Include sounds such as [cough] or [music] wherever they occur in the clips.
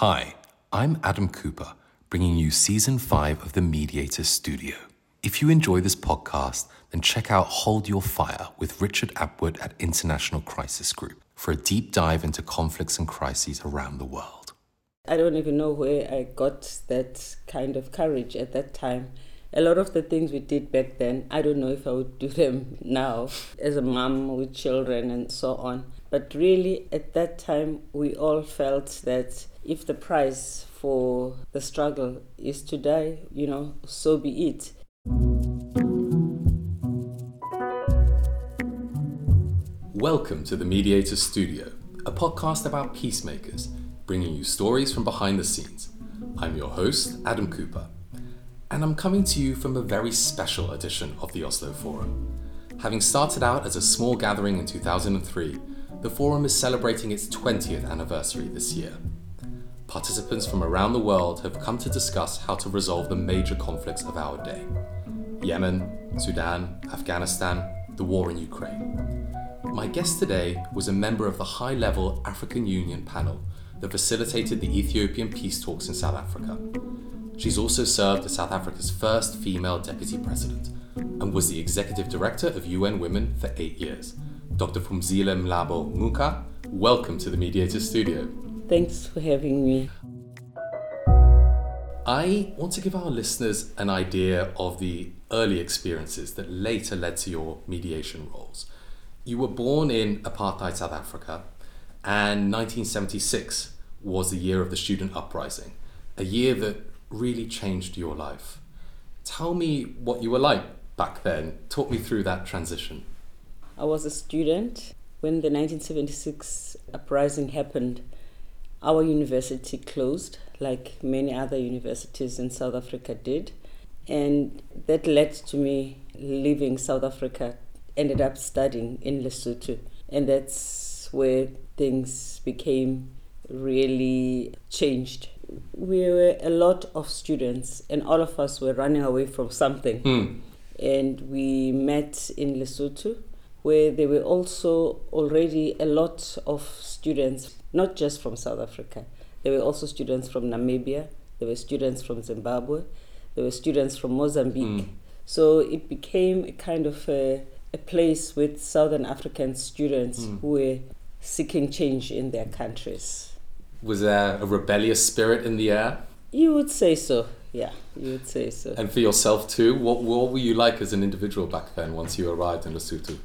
Hi, I'm Adam Cooper, bringing you season five of the Mediator Studio. If you enjoy this podcast, then check out Hold Your Fire with Richard Atwood at International Crisis Group for a deep dive into conflicts and crises around the world. I don't even know where I got that kind of courage at that time. A lot of the things we did back then, I don't know if I would do them now as a mom with children and so on. But really, at that time, we all felt that if the price for the struggle is to die, you know, so be it. Welcome to the Mediator Studio, a podcast about peacemakers, bringing you stories from behind the scenes. I'm your host, Adam Cooper, and I'm coming to you from a very special edition of the Oslo Forum. Having started out as a small gathering in 2003, the Forum is celebrating its 20th anniversary this year. Participants from around the world have come to discuss how to resolve the major conflicts of our day Yemen, Sudan, Afghanistan, the war in Ukraine. My guest today was a member of the high level African Union panel that facilitated the Ethiopian peace talks in South Africa. She's also served as South Africa's first female deputy president and was the executive director of UN Women for eight years. Dr. Phumzile Mlambo Ngcuka, welcome to the Mediator Studio. Thanks for having me. I want to give our listeners an idea of the early experiences that later led to your mediation roles. You were born in apartheid South Africa, and 1976 was the year of the student uprising, a year that really changed your life. Tell me what you were like back then. Talk me through that transition. I was a student when the 1976 uprising happened. Our university closed, like many other universities in South Africa did, and that led to me leaving South Africa. Ended up studying in Lesotho, and that's where things became really changed. We were a lot of students, and all of us were running away from something. Mm. And we met in Lesotho, where there were also already a lot of students, not just from South Africa. There were also students from Namibia, there were students from Zimbabwe, there were students from Mozambique. Mm. So it became a kind of a, a place with Southern African students Mm. who were seeking change in their countries. Was there a rebellious spirit in the air? You would say so, yeah, you would say so. And for yourself too, what, what were you like as an individual back then once you arrived in Lesotho?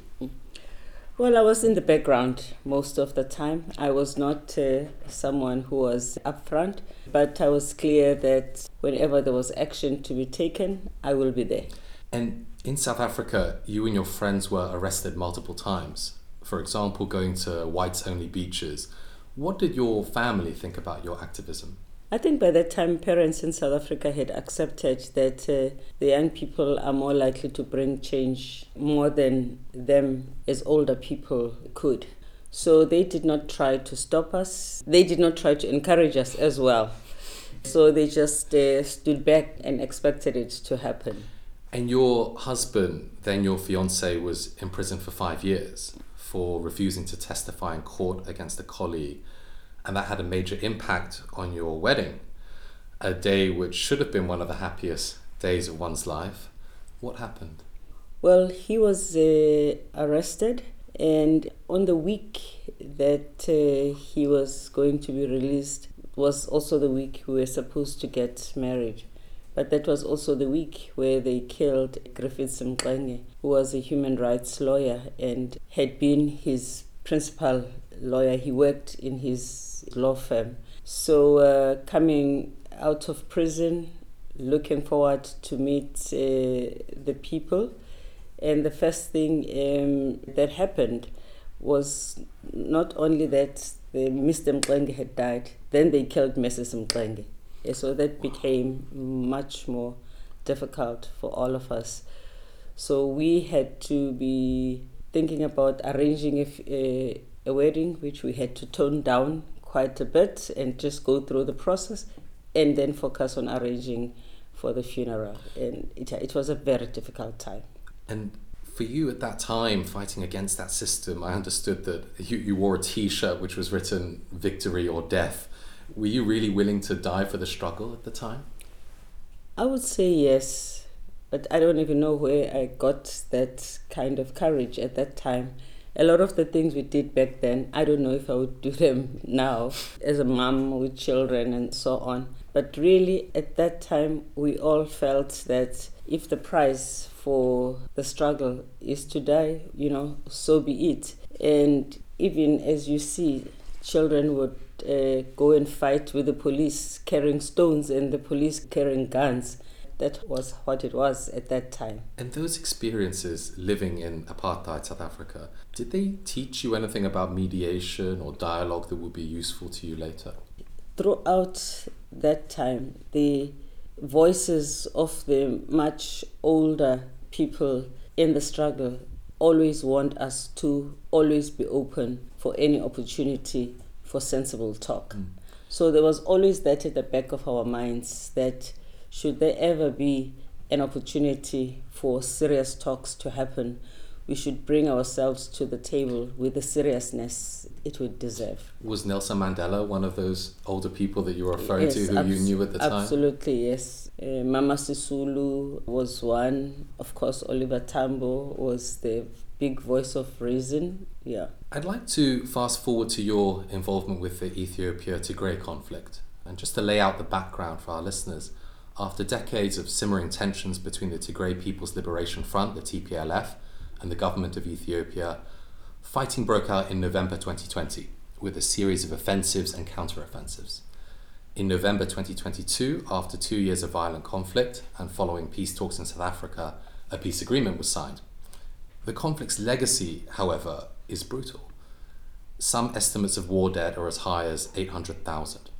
Well, I was in the background most of the time. I was not uh, someone who was upfront, but I was clear that whenever there was action to be taken, I will be there. And in South Africa, you and your friends were arrested multiple times. For example, going to whites only beaches. What did your family think about your activism? I think by that time, parents in South Africa had accepted that uh, the young people are more likely to bring change more than them as older people could. So they did not try to stop us, they did not try to encourage us as well. So they just uh, stood back and expected it to happen. And your husband, then your fiance, was in prison for five years for refusing to testify in court against a colleague. And that had a major impact on your wedding, a day which should have been one of the happiest days of one's life. What happened? Well, he was uh, arrested, and on the week that uh, he was going to be released was also the week we were supposed to get married. But that was also the week where they killed Griffith Mxenge, who was a human rights lawyer and had been his principal lawyer. He worked in his law firm. So, uh, coming out of prison, looking forward to meet uh, the people. And the first thing um, that happened was not only that the Mr. Mxenge had died, then they killed Mrs. Yeah, So that became much more difficult for all of us. So we had to be thinking about arranging a wedding, which we had to tone down quite a bit and just go through the process and then focus on arranging for the funeral. And it, it was a very difficult time. And for you at that time, fighting against that system, I understood that you, you wore a t shirt which was written victory or death. Were you really willing to die for the struggle at the time? I would say yes, but I don't even know where I got that kind of courage at that time. A lot of the things we did back then, I don't know if I would do them now as a mom with children and so on. But really, at that time, we all felt that if the price for the struggle is to die, you know, so be it. And even as you see, children would uh, go and fight with the police carrying stones and the police carrying guns. That was what it was at that time. And those experiences living in apartheid South Africa, did they teach you anything about mediation or dialogue that would be useful to you later? Throughout that time, the voices of the much older people in the struggle always want us to always be open for any opportunity for sensible talk. Mm. So there was always that at the back of our minds that should there ever be an opportunity for serious talks to happen, we should bring ourselves to the table with the seriousness it would deserve. Was Nelson Mandela one of those older people that you were referring yes, to who abs- you knew at the time? Absolutely, yes. Uh, Mama Sisulu was one. Of course, Oliver Tambo was the big voice of reason. Yeah. I'd like to fast forward to your involvement with the Ethiopia Tigray conflict and just to lay out the background for our listeners. After decades of simmering tensions between the Tigray People's Liberation Front, the TPLF, and the government of Ethiopia, fighting broke out in November 2020 with a series of offensives and counteroffensives. In November 2022, after two years of violent conflict and following peace talks in South Africa, a peace agreement was signed. The conflict's legacy, however, is brutal. Some estimates of war dead are as high as 800,000.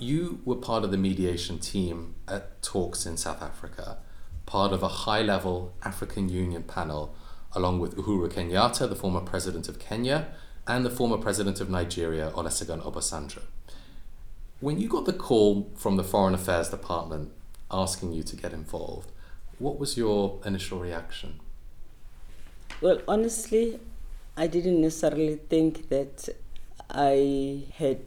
You were part of the mediation team at talks in South Africa, part of a high level African Union panel along with Uhuru Kenyatta, the former president of Kenya, and the former president of Nigeria, Olusegun Obasanjo. When you got the call from the Foreign Affairs Department asking you to get involved, what was your initial reaction? Well, honestly, I didn't necessarily think that I had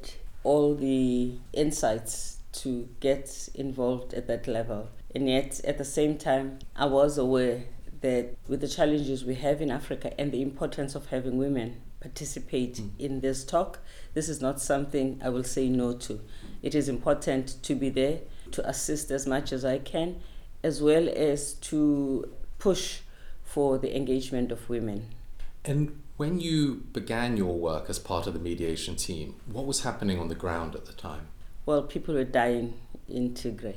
all the insights to get involved at that level. And yet, at the same time, I was aware that with the challenges we have in Africa and the importance of having women participate mm. in this talk, this is not something I will say no to. It is important to be there to assist as much as I can, as well as to push for the engagement of women. And when you began your work as part of the mediation team, what was happening on the ground at the time? Well, people were dying in Tigray.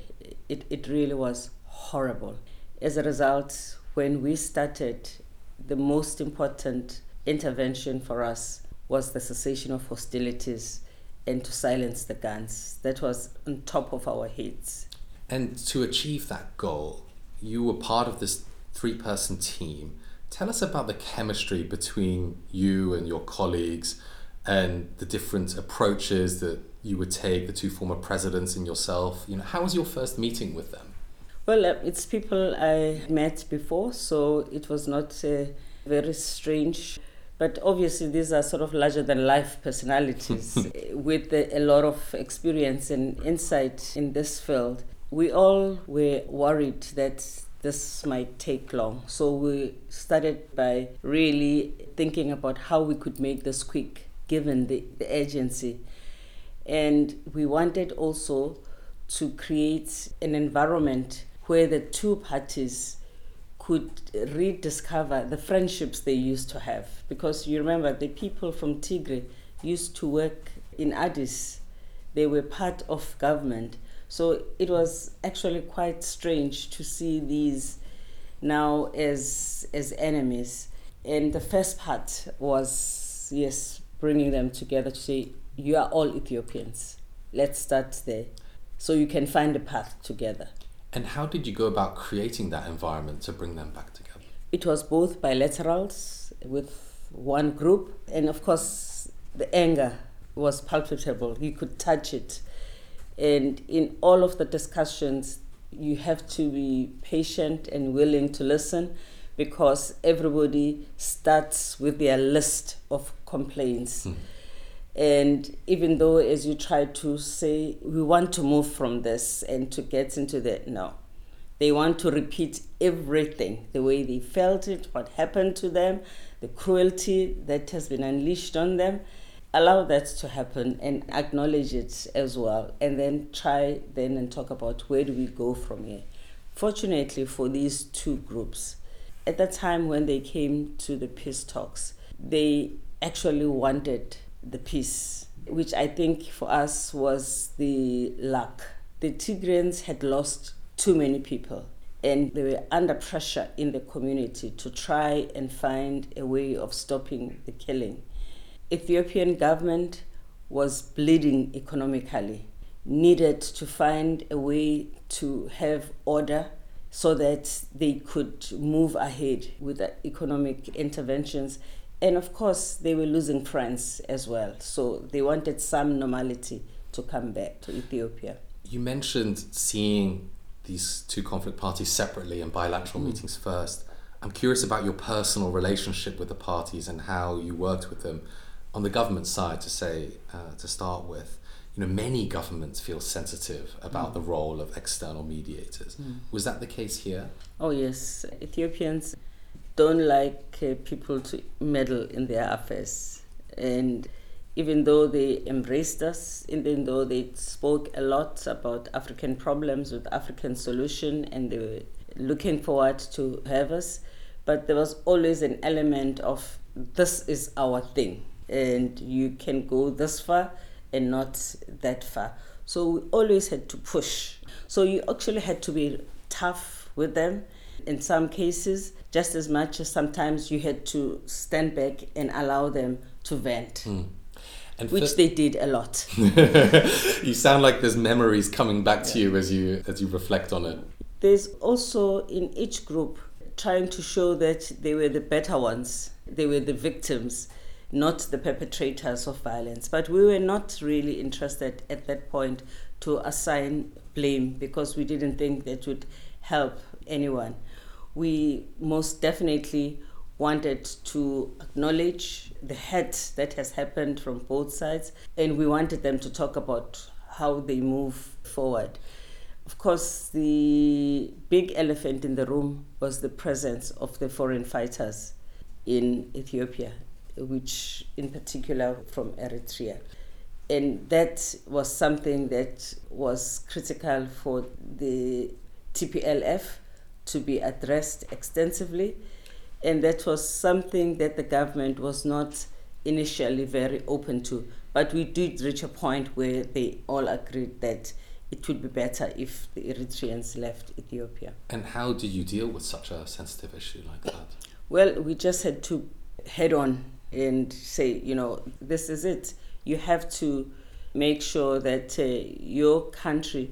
It, it really was horrible. As a result, when we started, the most important intervention for us was the cessation of hostilities and to silence the guns. That was on top of our heads. And to achieve that goal, you were part of this three person team. Tell us about the chemistry between you and your colleagues and the different approaches that you would take, the two former presidents and yourself. You know, how was your first meeting with them? Well, uh, it's people I met before, so it was not uh, very strange. But obviously, these are sort of larger than life personalities [laughs] with a lot of experience and insight in this field. We all were worried that this might take long. So we started by really thinking about how we could make this quick given the, the agency. And we wanted also to create an environment where the two parties could rediscover the friendships they used to have. Because you remember, the people from Tigray used to work in Addis, they were part of government. So it was actually quite strange to see these now as, as enemies. And the first part was, yes, bringing them together to say, you are all Ethiopians. Let's start there. So you can find a path together. And how did you go about creating that environment to bring them back together? It was both bilaterals with one group, and of course, the anger was palpable. You could touch it. And in all of the discussions, you have to be patient and willing to listen because everybody starts with their list of complaints. Hmm. And even though, as you try to say, we want to move from this and to get into that, no. They want to repeat everything the way they felt it, what happened to them, the cruelty that has been unleashed on them. Allow that to happen and acknowledge it as well, and then try then and talk about where do we go from here. Fortunately for these two groups, at the time when they came to the peace talks, they actually wanted the peace, which I think for us was the luck. The Tigrayans had lost too many people and they were under pressure in the community to try and find a way of stopping the killing. Ethiopian government was bleeding economically, needed to find a way to have order so that they could move ahead with the economic interventions and of course, they were losing friends as well. So they wanted some normality to come back to Ethiopia. You mentioned seeing these two conflict parties separately and bilateral mm. meetings first. I'm curious about your personal relationship with the parties and how you worked with them on the government side. To say uh, to start with, you know, many governments feel sensitive about mm. the role of external mediators. Mm. Was that the case here? Oh yes, Ethiopians don't like uh, people to meddle in their affairs. And even though they embraced us, even though they spoke a lot about African problems with African solution, and they were looking forward to have us, but there was always an element of this is our thing, and you can go this far and not that far. So we always had to push. So you actually had to be tough with them in some cases, just as much as sometimes you had to stand back and allow them to vent. Mm. And which they did a lot. [laughs] you sound like there's memories coming back to you as you as you reflect on it. There's also in each group trying to show that they were the better ones. They were the victims, not the perpetrators of violence. But we were not really interested at that point to assign blame because we didn't think that would help anyone we most definitely wanted to acknowledge the hurt that has happened from both sides, and we wanted them to talk about how they move forward. Of course, the big elephant in the room was the presence of the foreign fighters in Ethiopia, which in particular from Eritrea. And that was something that was critical for the TPLF to be addressed extensively. And that was something that the government was not initially very open to. But we did reach a point where they all agreed that it would be better if the Eritreans left Ethiopia. And how do you deal with such a sensitive issue like that? Well, we just had to head on and say, you know, this is it. You have to make sure that uh, your country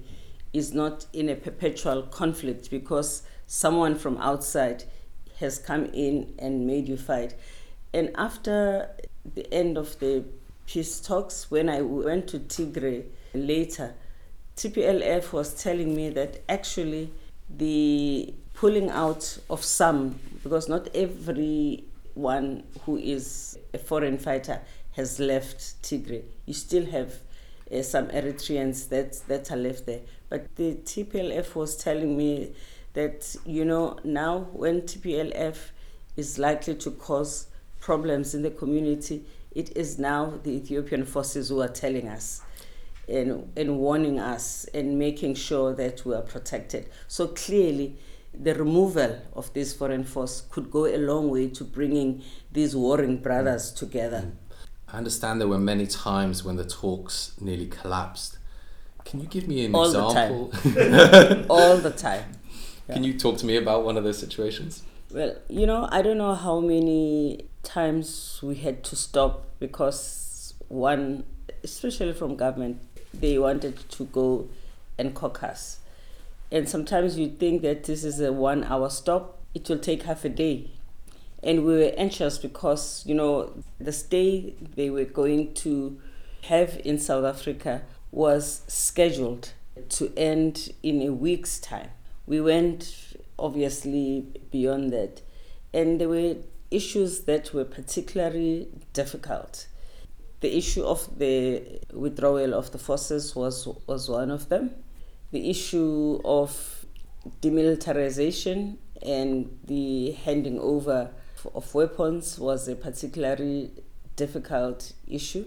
is not in a perpetual conflict because someone from outside has come in and made you fight. And after the end of the peace talks, when I went to Tigray later, TPLF was telling me that actually the pulling out of some, because not everyone who is a foreign fighter has left Tigray. You still have uh, some Eritreans that, that are left there. But the TPLF was telling me that, you know, now when TPLF is likely to cause problems in the community, it is now the Ethiopian forces who are telling us and, and warning us and making sure that we are protected. So clearly, the removal of this foreign force could go a long way to bringing these warring brothers mm. together. I understand there were many times when the talks nearly collapsed. Can you give me an All example? The time. [laughs] All the time. [laughs] Can you talk to me about one of those situations? Well, you know, I don't know how many times we had to stop because one, especially from government, they wanted to go and caucus. And sometimes you think that this is a one hour stop, it will take half a day. And we were anxious because, you know, the stay they were going to have in South Africa was scheduled to end in a week's time we went obviously beyond that. And there were issues that were particularly difficult. The issue of the withdrawal of the forces was was one of them. The issue of demilitarization and the handing over of weapons was a particularly difficult issue.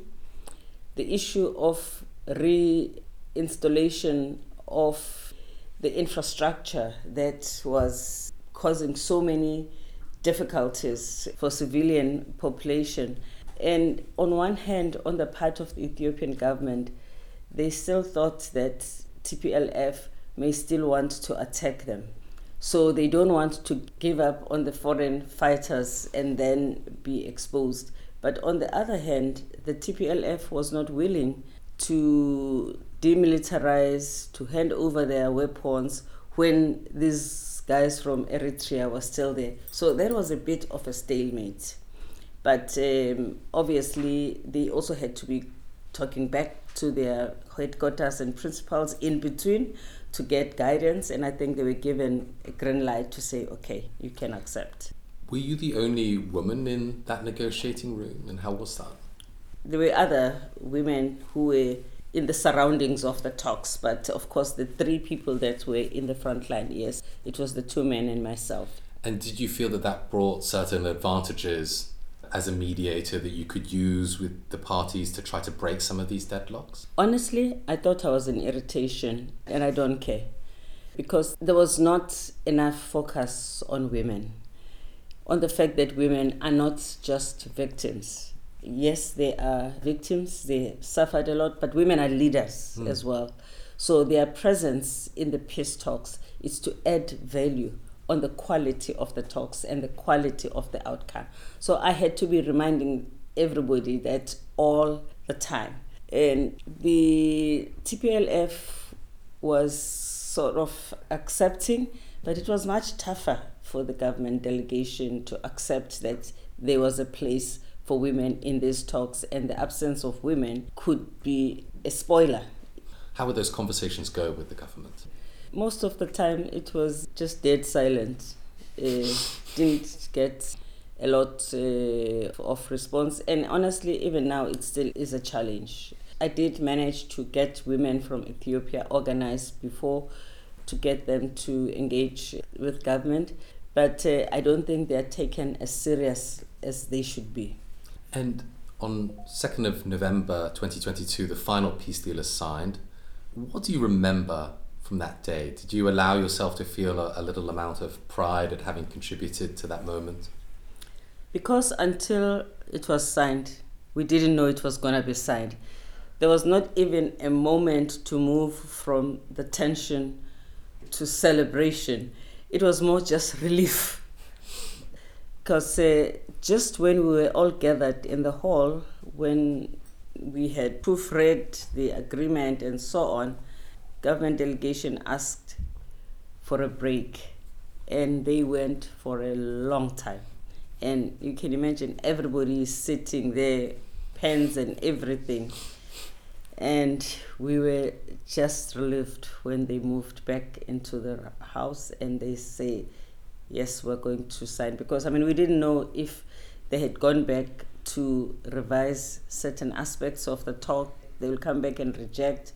The issue of reinstallation of the infrastructure that was causing so many difficulties for civilian population. And on one hand, on the part of the Ethiopian government, they still thought that TPLF may still want to attack them. So they don't want to give up on the foreign fighters and then be exposed. But on the other hand, the TPLF was not willing to demilitarize, to hand over their weapons when these guys from Eritrea were still there. So that was a bit of a stalemate. But um, obviously, they also had to be talking back to their headquarters and principals in between to get guidance. And I think they were given a green light to say, okay, you can accept. Were you the only woman in that negotiating room, and how was that? There were other women who were in the surroundings of the talks, but of course, the three people that were in the front line, yes, it was the two men and myself. And did you feel that that brought certain advantages as a mediator that you could use with the parties to try to break some of these deadlocks? Honestly, I thought I was an irritation, and I don't care because there was not enough focus on women, on the fact that women are not just victims yes, they are victims, they suffered a lot, but women are leaders mm. as well. So their presence in the peace talks is to add value on the quality of the talks and the quality of the outcome. So I had to be reminding everybody that all the time. And the TPLF was sort of accepting, but it was much tougher for the government delegation to accept that there was a place for women in these talks, and the absence of women could be a spoiler. How would those conversations go with the government? Most of the time, it was just dead silent. Uh, didn't get a lot uh, of response, and honestly, even now, it still is a challenge. I did manage to get women from Ethiopia organized before to get them to engage with government, but uh, I don't think they're taken as serious as they should be. And on 2nd of November 2022, the final peace deal is signed. What do you remember from that day? Did you allow yourself to feel a, a little amount of pride at having contributed to that moment? Because until it was signed, we didn't know it was going to be signed. There was not even a moment to move from the tension to celebration. It was more just [laughs] relief because uh, just when we were all gathered in the hall, when we had proofread the agreement and so on, government delegation asked for a break, and they went for a long time. And you can imagine everybody is sitting there, pens and everything. And we were just relieved when they moved back into the house and they say, yes, we're going to sign. Because, I mean, we didn't know if they had gone back to revise certain aspects of the talk, they will come back and reject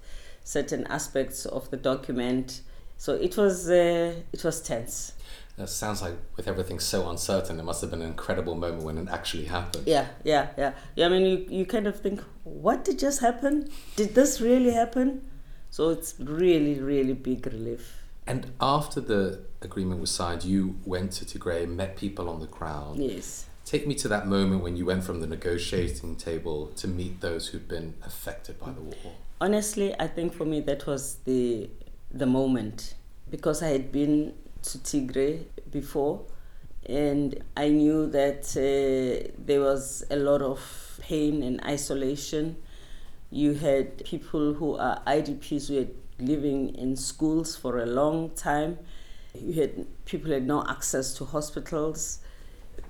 certain aspects of the document. So it was uh, it was tense. It sounds like with everything so uncertain, it must have been an incredible moment when it actually happened. Yeah, yeah, yeah. yeah I mean, you, you kind of think, what did just happen? Did this really happen? So it's really, really big relief. And after the agreement was signed, you went to Tigray, met people on the ground. Yes. Take me to that moment when you went from the negotiating table to meet those who'd been affected by the war. Honestly, I think for me that was the the moment because I had been to Tigray before and I knew that uh, there was a lot of pain and isolation. You had people who are IDPs who had living in schools for a long time. You had people had no access to hospitals.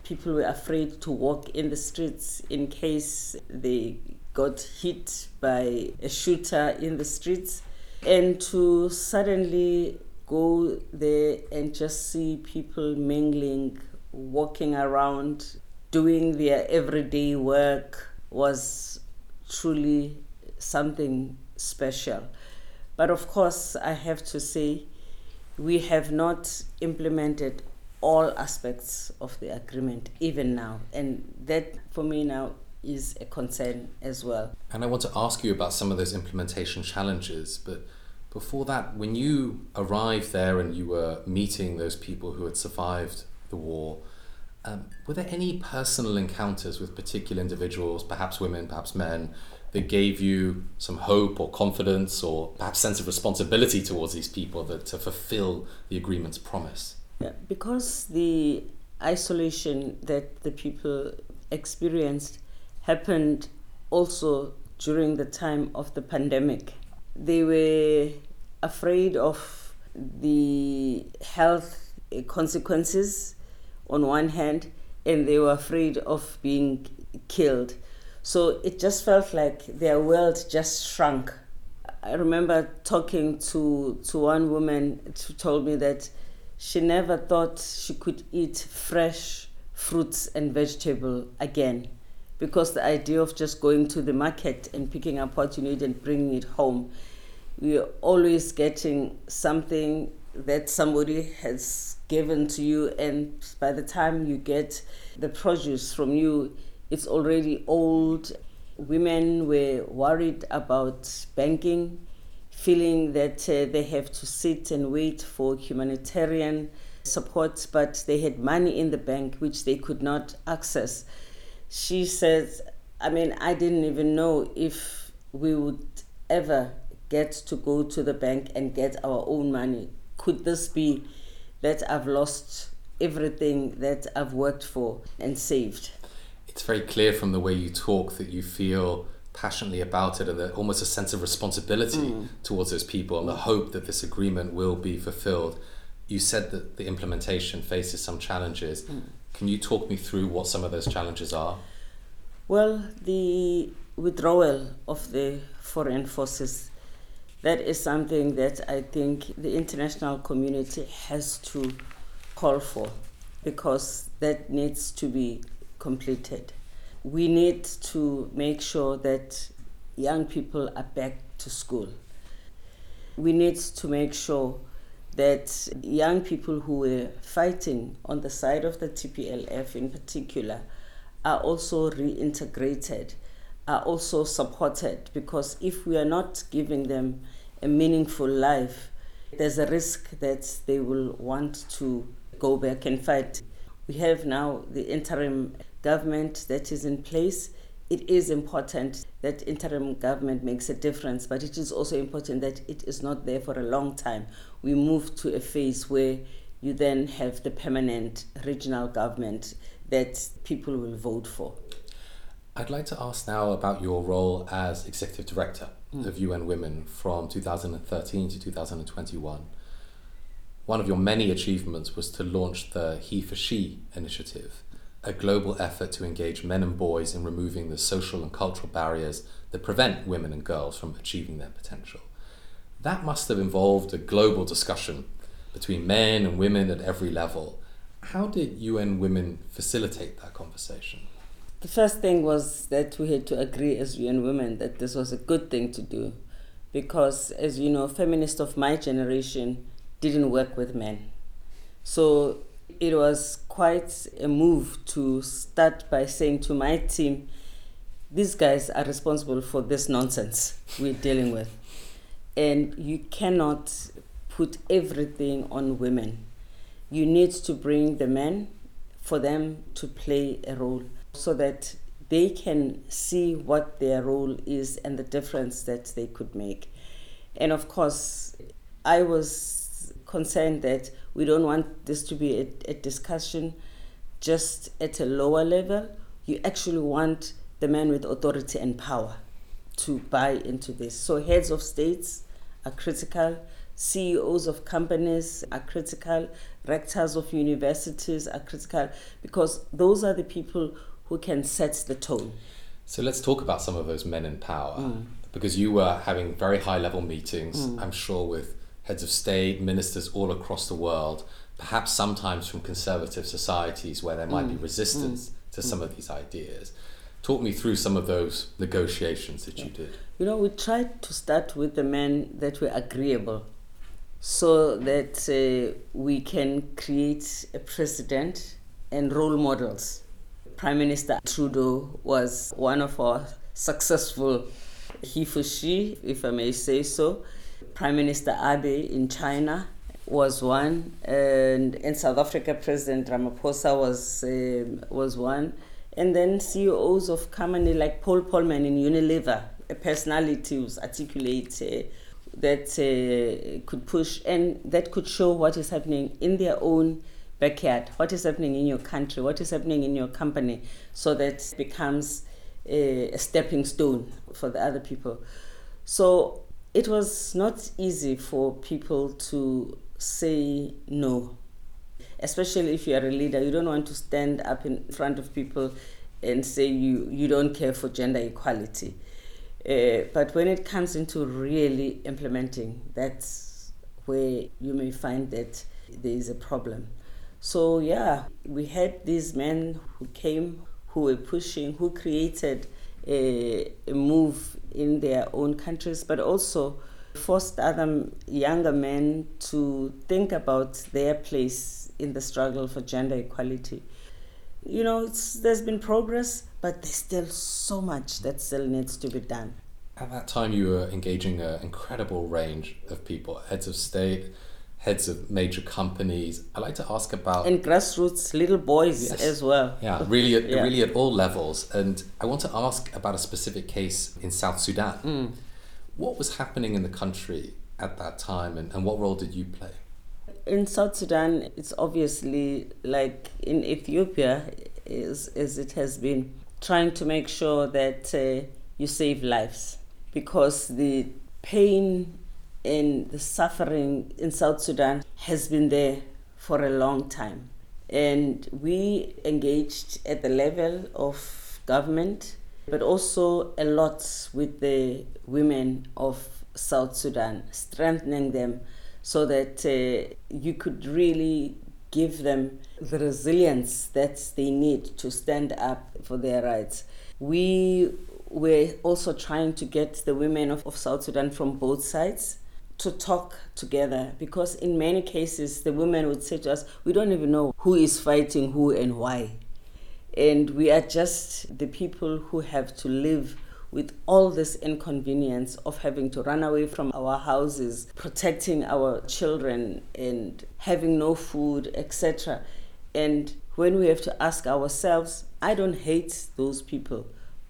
People were afraid to walk in the streets in case they got hit by a shooter in the streets. And to suddenly go there and just see people mingling, walking around, doing their everyday work was truly something special. But of course, I have to say, we have not implemented all aspects of the agreement, even now. And that, for me, now is a concern as well. And I want to ask you about some of those implementation challenges. But before that, when you arrived there and you were meeting those people who had survived the war, um, were there any personal encounters with particular individuals, perhaps women, perhaps men, that gave you some hope or confidence or perhaps sense of responsibility towards these people that to fulfill the agreement's promise? Yeah, because the isolation that the people experienced happened also during the time of the pandemic. They were afraid of the health consequences on one hand, and they were afraid of being killed. So it just felt like their world just shrunk. I remember talking to, to one woman who told me that she never thought she could eat fresh fruits and vegetable again because the idea of just going to the market and picking up what you need and bringing it home you're always getting something that somebody has given to you and by the time you get the produce from you it's already old. Women were worried about banking feeling that uh, they have to sit and wait for humanitarian support but they had money in the bank which they could not access she says i mean i didn't even know if we would ever get to go to the bank and get our own money. Could this be that I've lost everything that I've worked for and saved? It's very clear from the way you talk that you feel passionately about it and that almost a sense of responsibility mm. towards those people and the hope that this agreement will be fulfilled. You said that the implementation faces some challenges. Mm. Can you talk me through what some of those challenges are? Well, the withdrawal of the foreign forces that is something that I think the international community has to call for because that needs to be completed. We need to make sure that young people are back to school. We need to make sure that young people who were fighting on the side of the TPLF in particular are also reintegrated are also supported because if we are not giving them a meaningful life, there's a risk that they will want to go back and fight. We have now the interim government that is in place. It is important that interim government makes a difference, but it is also important that it is not there for a long time. We move to a phase where you then have the permanent regional government that people will vote for. I'd like to ask now about your role as executive director mm. of UN Women from 2013 to 2021. One of your many achievements was to launch the He for She initiative, a global effort to engage men and boys in removing the social and cultural barriers that prevent women and girls from achieving their potential. That must have involved a global discussion between men and women at every level. How did UN Women facilitate that conversation? The first thing was that we had to agree as UN women that this was a good thing to do because, as you know, feminists of my generation didn't work with men. So it was quite a move to start by saying to my team, these guys are responsible for this nonsense we're dealing with. And you cannot put everything on women. You need to bring the men for them to play a role so that they can see what their role is and the difference that they could make. And of course, I was concerned that we don't want this to be a, a discussion just at a lower level. You actually want the men with authority and power to buy into this. So, heads of states are critical, CEOs of companies are critical, rectors of universities are critical, because those are the people who can set the tone. So let's talk about some of those men in power. Mm. Because you were having very high level meetings, mm. I'm sure, with heads of state, ministers all across the world, perhaps sometimes from conservative societies where there might mm. be resistance mm. to some mm. of these ideas. Talk me through some of those negotiations that you did. You know, we tried to start with the men that were agreeable so that uh, we can create a president and role models. Prime Minister Trudeau was one of our successful he for she, if I may say so. Prime Minister Abe in China was one, and in South Africa, President Ramaphosa was um, was one, and then CEOs of company like Paul Polman in Unilever, a personality who's articulate uh, that uh, could push and that could show what is happening in their own backyard, what is happening in your country, what is happening in your company, so that becomes a, a stepping stone for the other people. So it was not easy for people to say no, especially if you are a leader. You don't want to stand up in front of people and say you, you don't care for gender equality. Uh, but when it comes into really implementing, that's where you may find that there is a problem. So, yeah, we had these men who came, who were pushing, who created Uh, move in their own countries, but also forced other younger men to think about their place in the struggle for gender equality. You know, there's been progress, but there's still so much that still needs to be done. At that time, you were engaging an incredible range of people heads of state, heads of major companies. I'd like to ask about and grassroots little boys yes. as well. Yeah, really, at, [laughs] yeah. really at all levels. And I want to ask about a specific case in South Sudan. Mm. What was happening in the country at that time, and, and what role did you play? In South Sudan, it's obviously like in Ethiopia, is as it has been trying to make sure that uh, you save lives because the pain and the suffering in South Sudan has been there for a long time. And we engaged at the level of government, but also a lot with the women of South Sudan, strengthening them so that uh, you could really give them the resilience that they need to stand up for their rights. We were also trying to get the women of, of South Sudan from both sides to talk together because in many cases the women would say to us we don't even know who is fighting who and why. And we are just the people who have to live with all this inconvenience of having to run away from our houses protecting our children and having no food etc and when we have to ask ourselves i don't hate those people.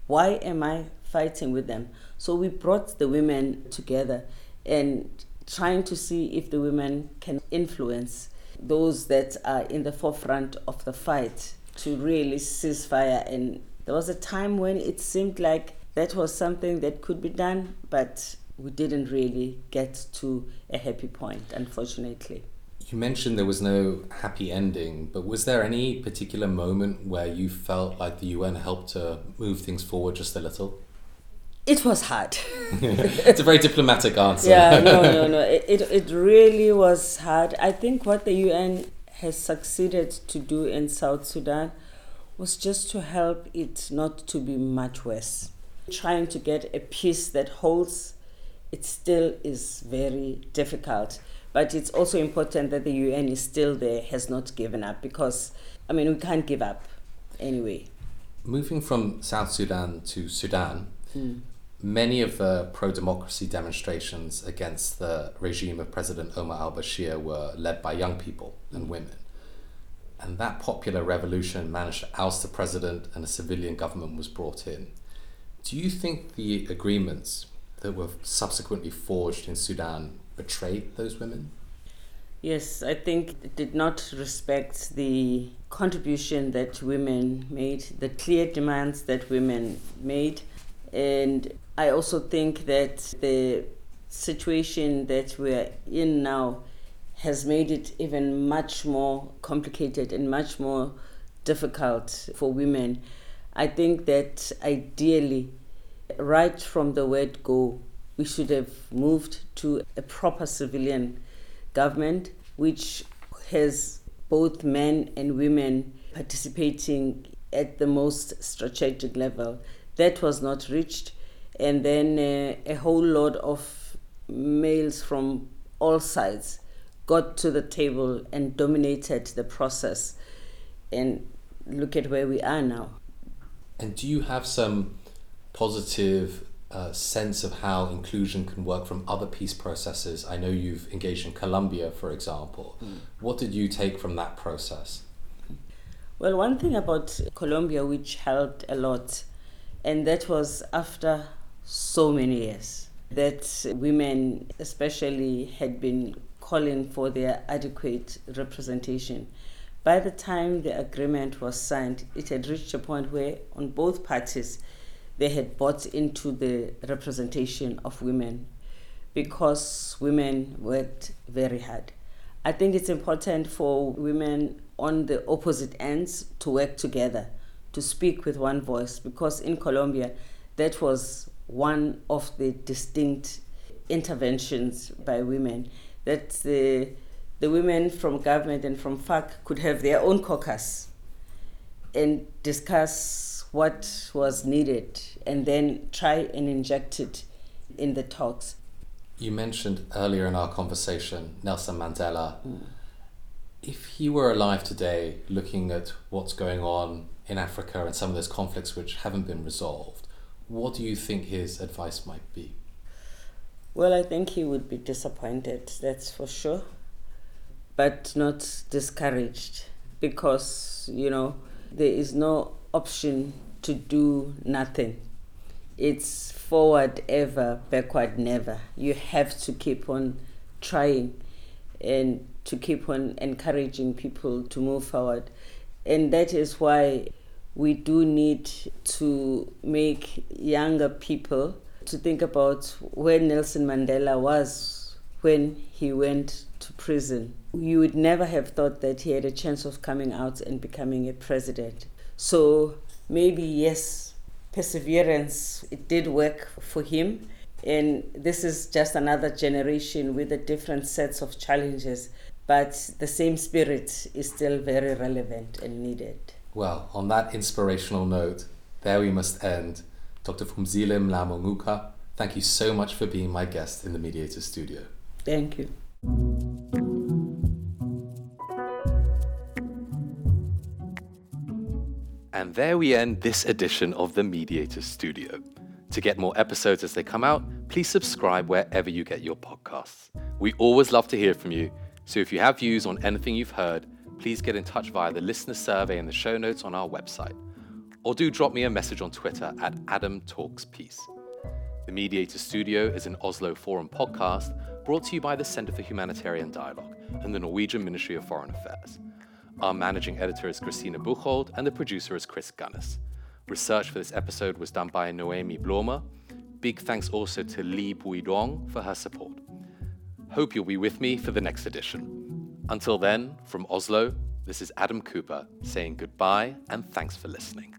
Why am i fighting with them? So we brought the women together and trying to see if the women can influence those that are in the forefront of the fight to really cease fire. And there was a time when it seemed like that was something that could be done, but we didn't really get to a happy point, unfortunately. You mentioned there was no happy ending, but was there any particular moment where you felt like the UN helped to move things forward just a little? It was hard. [laughs] it's a very diplomatic answer. Yeah, no, no, [laughs] no. It, it, it really was hard. I think what the UN has succeeded to do in South Sudan was just to help it not to be much worse. Trying to get a peace that holds, it still is very difficult. But it's also important that the UN is still there, has not given up, because, I mean, we can't give up anyway. Moving from South Sudan to Sudan, mm many of the pro democracy demonstrations against the regime of President Omar al Bashir were led by young people and women. And that popular revolution managed to oust the president and a civilian government was brought in. Do you think the agreements that were subsequently forged in Sudan betrayed those women? Yes, I think it did not respect the contribution that women made, the clear demands that women made, and I also think that the situation that we're in now has made it even much more complicated and much more difficult for women. I think that ideally, right from the word go, we should have moved to a proper civilian government which has both men and women participating at the most strategic level. That was not reached. And then uh, a whole lot of males from all sides got to the table and dominated the process. And look at where we are now. And do you have some positive uh, sense of how inclusion can work from other peace processes? I know you've engaged in Colombia, for example. Mm. What did you take from that process? Well, one thing about Colombia which helped a lot, and that was after so many years, that women especially had been calling for their adequate representation. By the time the agreement was signed, it had reached a point where, on both parties, they had bought into the representation of women because women worked very hard. I think it's important for women on the opposite ends to work together, to speak with one voice, because in Colombia, that was one of the distinct interventions by women that the the women from government and from FARC could have their own caucus and discuss what was needed and then try and inject it in the talks. You mentioned earlier in our conversation Nelson Mandela. Mm. If he were alive today, looking at what's going on in Africa and some of those conflicts which haven't been resolved, what do you think his advice might be? Well, I think he would be disappointed, that's for sure but not discouraged because, you know, there is no option to do nothing. It's forward ever, backward never. You have to keep on trying and to keep on encouraging people to move forward. And that is why we do need to make younger people to think about where Nelson Mandela was when he went to prison you would never have thought that he had a chance of coming out and becoming a president. So maybe, yes, perseverance, it did work for him. And this is just another generation with a different sets of challenges, but the same spirit is still very relevant and needed. Well, on that inspirational note, there we must end. Dr. Phumzile Mlambo-Ngcuka, thank you so much for being my guest in the Mediator Studio. Thank you. And there we end this edition of the Mediator Studio. To get more episodes as they come out, please subscribe wherever you get your podcasts. We always love to hear from you, so if you have views on anything you've heard, please get in touch via the listener survey in the show notes on our website. Or do drop me a message on Twitter at Adam Talks Peace. The Mediator Studio is an Oslo Forum podcast brought to you by the Centre for Humanitarian Dialogue and the Norwegian Ministry of Foreign Affairs. Our managing editor is Christina Buchhold, and the producer is Chris Gunnis. Research for this episode was done by Noemi Bloma. Big thanks also to Li Buidong for her support. Hope you'll be with me for the next edition. Until then, from Oslo, this is Adam Cooper saying goodbye and thanks for listening.